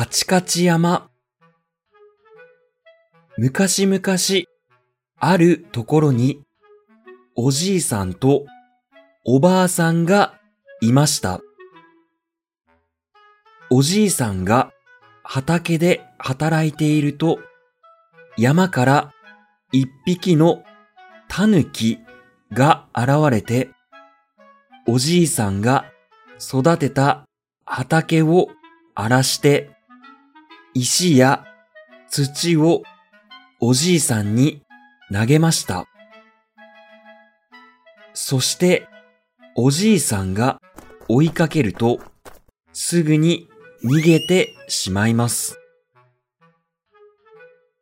カチカチ山。昔々、あるところに、おじいさんとおばあさんがいました。おじいさんが畑で働いていると、山から一匹の狸が現れて、おじいさんが育てた畑を荒らして、石や土をおじいさんに投げました。そして、おじいさんが追いかけると、すぐに逃げてしまいます。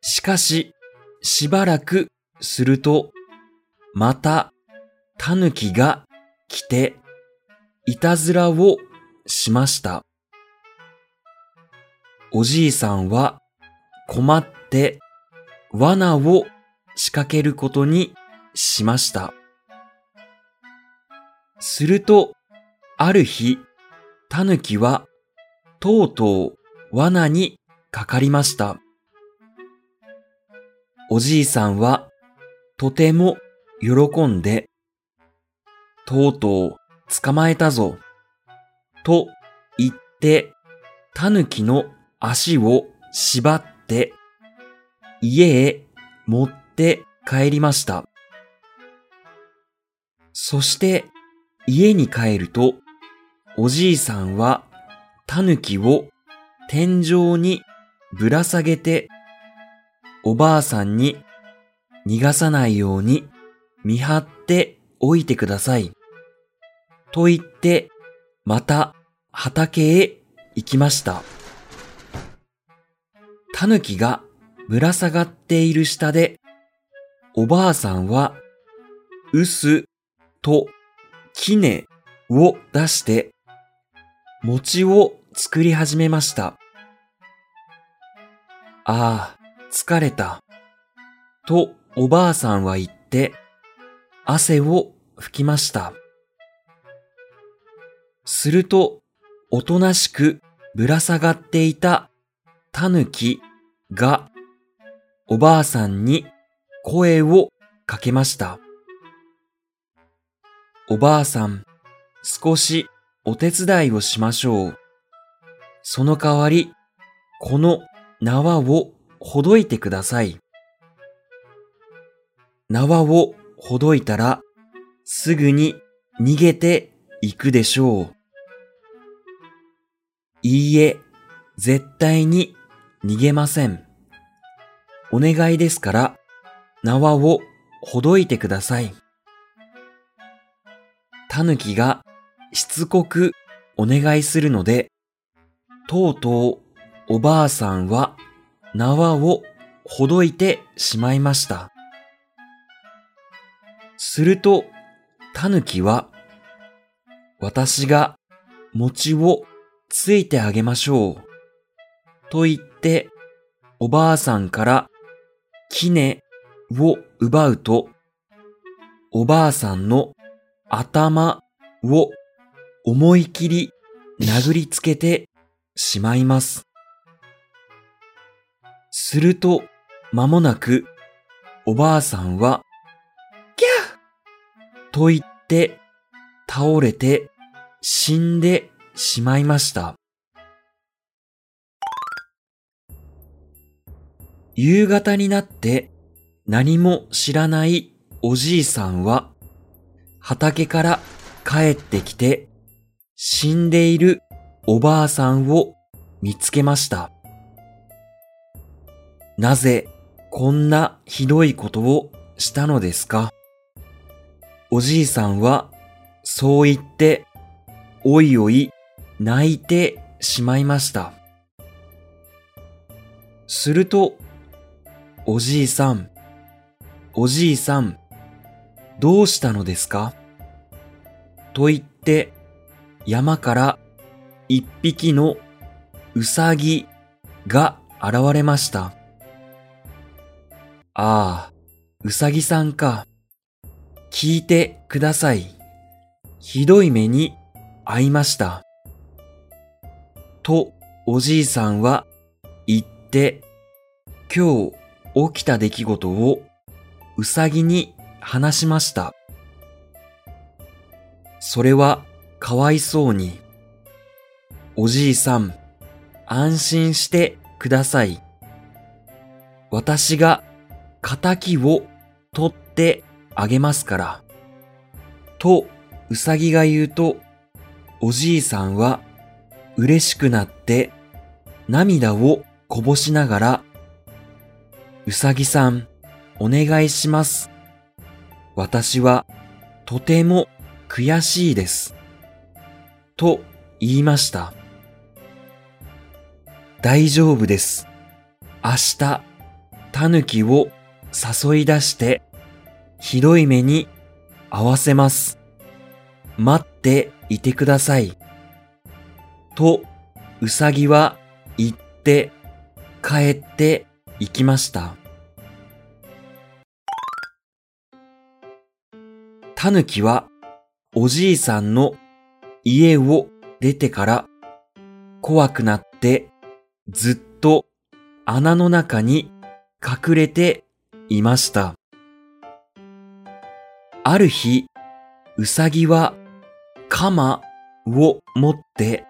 しかし、しばらくすると、また、狸が来て、いたずらをしました。おじいさんは困って罠を仕掛けることにしました。すると、ある日、狸はとうとう罠にかかりました。おじいさんはとても喜んで、とうとう捕まえたぞ、と言って、狸の足を縛って家へ持って帰りました。そして家に帰ると、おじいさんは狸を天井にぶら下げて、おばあさんに逃がさないように見張っておいてください。と言って、また畑へ行きました。狸がぶら下がっている下で、おばあさんは、臼と杵を出して、餅を作り始めました。ああ、疲れた。とおばあさんは言って、汗を拭きました。すると、おとなしくぶら下がっていたタヌキがおばあさんに声をかけました。おばあさん、少しお手伝いをしましょう。その代わり、この縄をほどいてください。縄をほどいたら、すぐに逃げていくでしょう。いいえ、絶対に逃げません。お願いですから、縄をほどいてください。狸がしつこくお願いするので、とうとうおばあさんは縄をほどいてしまいました。すると、狸は、私が餅をついてあげましょう。と言って、おばあさんから杵を奪うと、おばあさんの頭を思い切り殴りつけてしまいます。すると、間もなく、おばあさんは、ギャーと言って倒れて死んでしまいました。夕方になって何も知らないおじいさんは畑から帰ってきて死んでいるおばあさんを見つけました。なぜこんなひどいことをしたのですか？おじいさんはそう言っておいおい泣いてしまいました。すると、おじいさん、おじいさん、どうしたのですか？と言って、山から一匹のうさぎが現れました。ああ、うさぎさんか。聞いてください。ひどい目に遭いました。とおじいさんは言って、今日起きた出来事をうさぎに話しました。それはかわいそうに。おじいさん、安心してください。私が仇を取ってあげますから。と、うさぎが言うと、おじいさんは嬉しくなって涙をこぼしながら、うさぎさん、お願いします。私はとても悔しいです。と言いました。大丈夫です。明日、タヌキを誘い出して、ひどい目に合わせます。待っていてください。と、うさぎは言って、帰って行きました。タヌキは、おじいさんの家を出てから、怖くなって、ずっと穴の中に隠れていました。ある日、うさぎは鎌を持って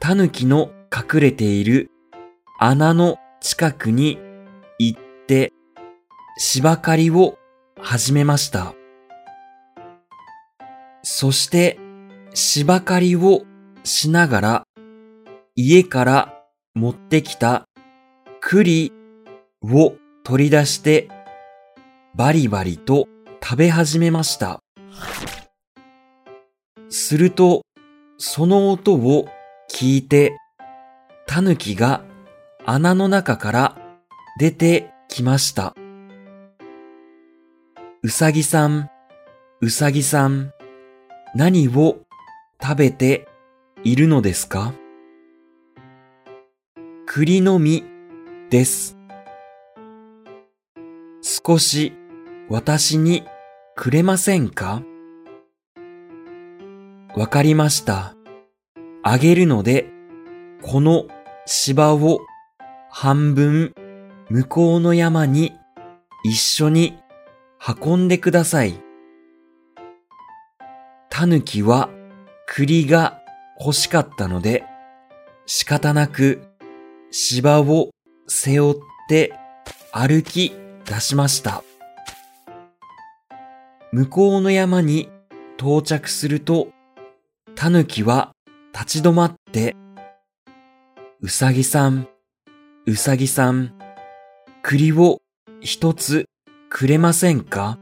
タヌキの隠れている穴の近くに行って芝刈りを始めました。そして芝刈りをしながら家から持ってきた栗を取り出してバリバリと食べ始めました。すると、その音を聞いて、タヌキが穴の中から出てきました。うさぎさん、うさぎさん、何を食べているのですか？栗の実です。少し私にくれませんか？わかりました。あげるので、この芝を半分向こうの山に一緒に運んでください。タヌキは栗が欲しかったので、仕方なく芝を背負って歩き出しました。向こうの山に到着すると、タヌキは立ち止まって、うさぎさん、うさぎさん、栗を一つくれませんか？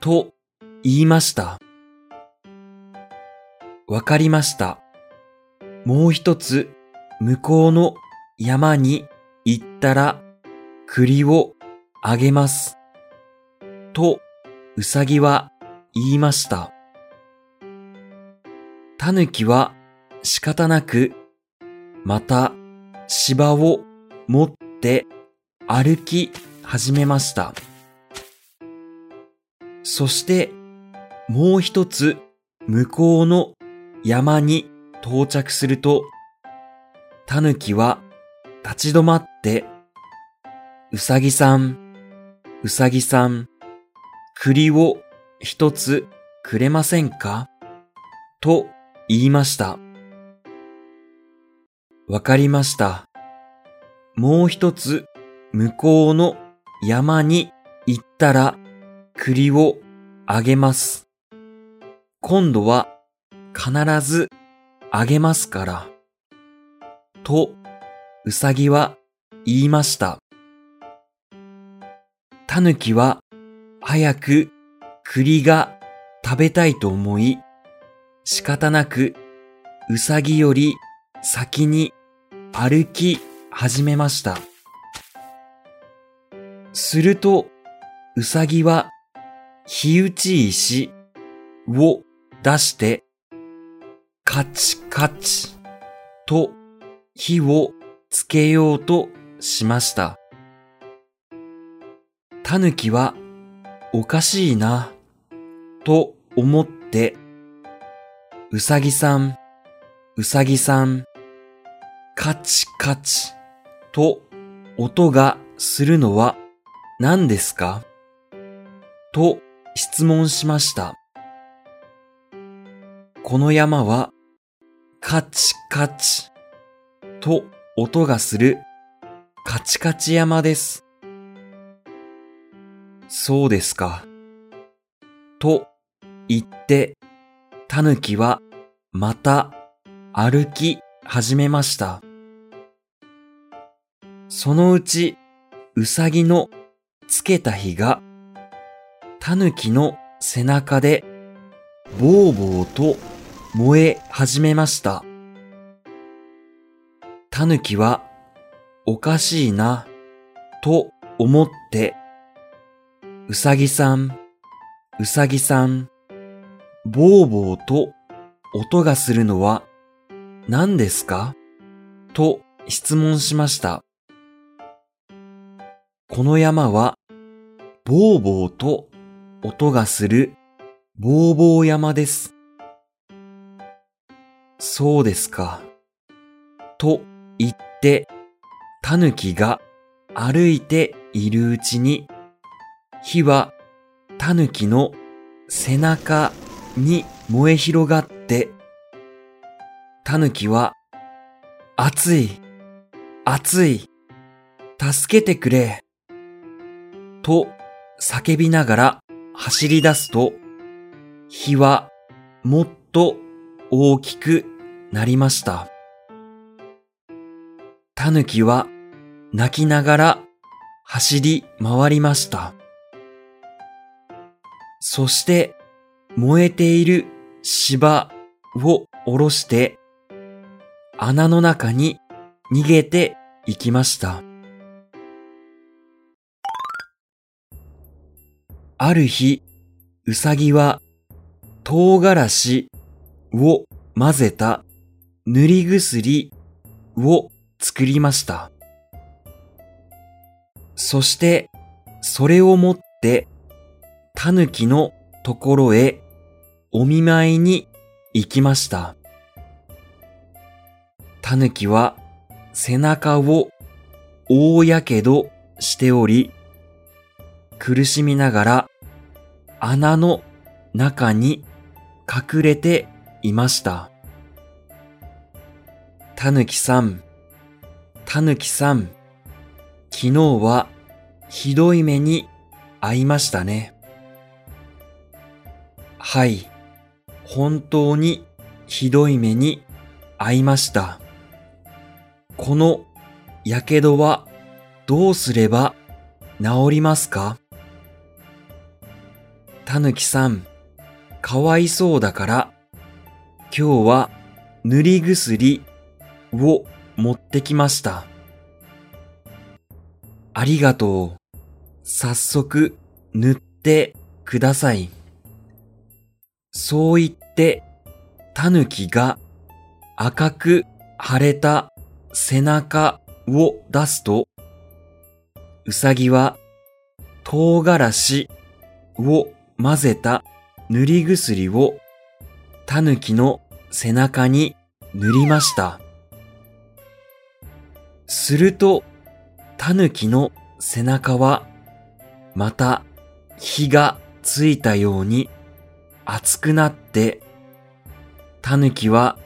と言いました。わかりました。もう一つ向こうの山に行ったら栗をあげます。と、うさぎは言いました。たぬきは仕方なく、また芝を持って歩き始めました。そして、もう一つ向こうの山に到着すると、たぬきは立ち止まって、うさぎさん、うさぎさん、栗を一つくれませんか？と言いました。わかりました。もう一つ向こうの山に行ったら栗をあげます。今度は必ずあげますから。と、うさぎは言いました。たぬきは早く栗が食べたいと思い、仕方なくうさぎより先に歩き始めました。すると、うさぎは火打ち石を出して、カチカチと火をつけようとしました。たぬきはおかしいな、と思って、うさぎさん、うさぎさん、カチカチと音がするのは何ですか？と質問しました。この山はカチカチと音がするカチカチ山です。そうですか。と言って、タヌキはまた歩き始めました。そのうち、うさぎのつけた火が、タヌキの背中で、ぼうぼうと燃え始めました。タヌキは、おかしいな、と思って、うさぎさん、うさぎさん、ぼうぼうと音がするのは何ですか？と質問しました。この山は、ぼうぼうと音がするぼうぼう山です。そうですか。と言って、タヌキが歩いているうちに、火はタヌキの背中に燃え広がって、タヌキは、熱い、熱い、助けてくれ、と叫びながら走り出すと、火はもっと大きくなりました。タヌキは泣きながら走り回りました。そして燃えている芝を下ろして穴の中に逃げていきました。ある日、うさぎは唐辛子を混ぜた塗り薬を作りました。そして、それを持って、タヌキのところへお見舞いに行きました。タヌキは背中を大やけどしており、苦しみながら穴の中に隠れていました。タヌキさん、タヌキさん、昨日はひどい目に遭いましたね。はい、本当にひどい目に遭いました。このやけどはどうすれば治りますか？たぬきさん、かわいそうだから、今日は塗り薬を持ってきました。ありがとう。早速塗ってください。そう言って、タヌキが赤く腫れた背中を出すと、うさぎは唐辛子を混ぜた塗り薬をタヌキの背中に塗りました。すると、タヌキの背中はまた火がついたように熱くなって、タヌキは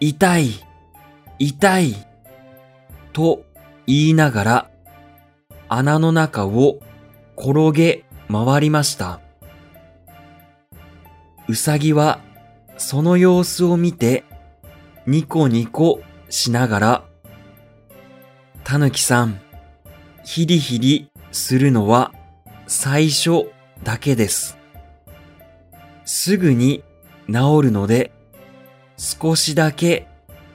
痛い、痛い、と言いながら穴の中を転げ回りました。うさぎはその様子を見てニコニコしながら、たぬきさん、ヒリヒリするのは最初だけです。すぐに治るので少しだけ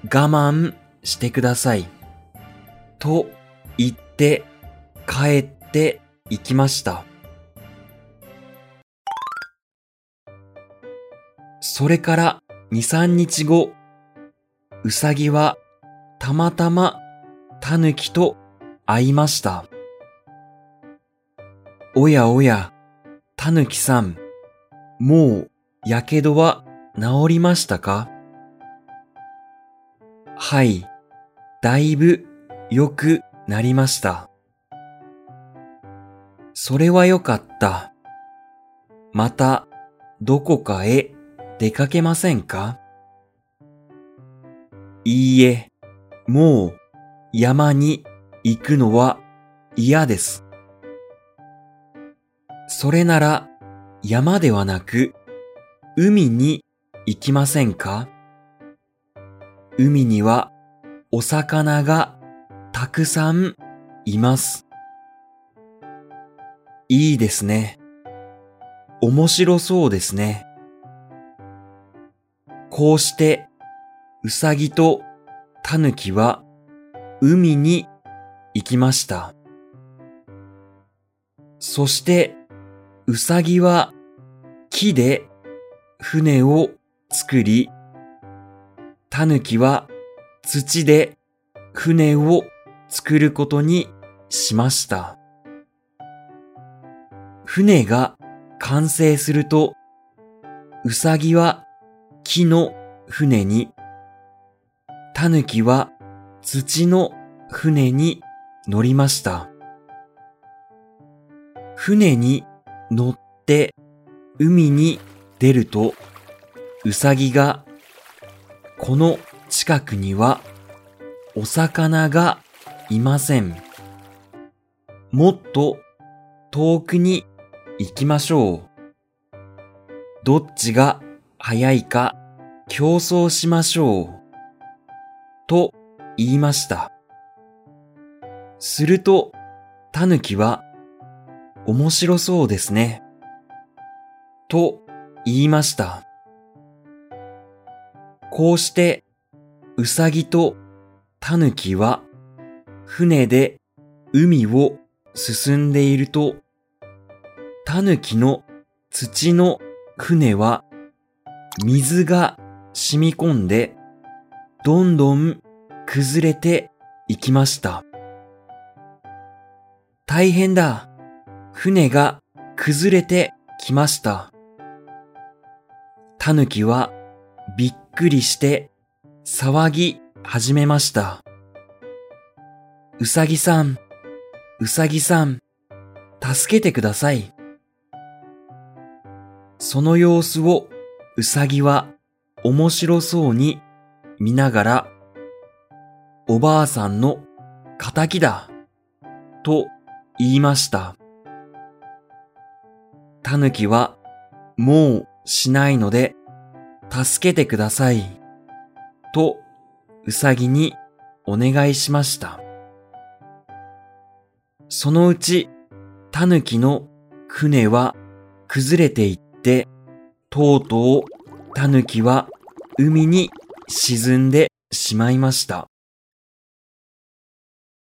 我慢してください。と言って帰って行きました。それから2、3日後、うさぎはたまたまタヌキと会いました。おやおや、タヌキさん、もうやけどは治りましたか？はい、だいぶ良くなりました。それはよかった。また、どこかへ出かけませんか？いいえ、もう山に行くのは嫌です。それなら山ではなく海に行きませんか？海にはお魚がたくさんいます。いいですね。面白そうですね。こうして、うさぎとたぬきは海に行きました。そして、うさぎは木で船を作り、たぬきは土で船を作ることにしました。船が完成すると、うさぎは木の船に、たぬきは土の船に乗りました。船に乗って海に出ると、うさぎが、この近くにはお魚がいません。もっと遠くに行きましょう。どっちが早いか競争しましょう。と言いました。すると、たぬきは、面白そうですね。と言いました。こうして、うさぎとたぬきは、船で海を進んでいると、たぬきの土の船は、水が染み込んで、どんどん崩れていきました。大変だ。船が崩れてきました。たぬきはびっくりして騒ぎ始めました。うさぎさん、うさぎさん、助けてください。その様子をうさぎは面白そうに見ながら、おばあさんの仇だ、と言いました。たぬきは、もうしないので、助けてください、と、うさぎにお願いしました。そのうち、たぬきの船は崩れていって、とうとう、たぬきは海に沈んでしまいました。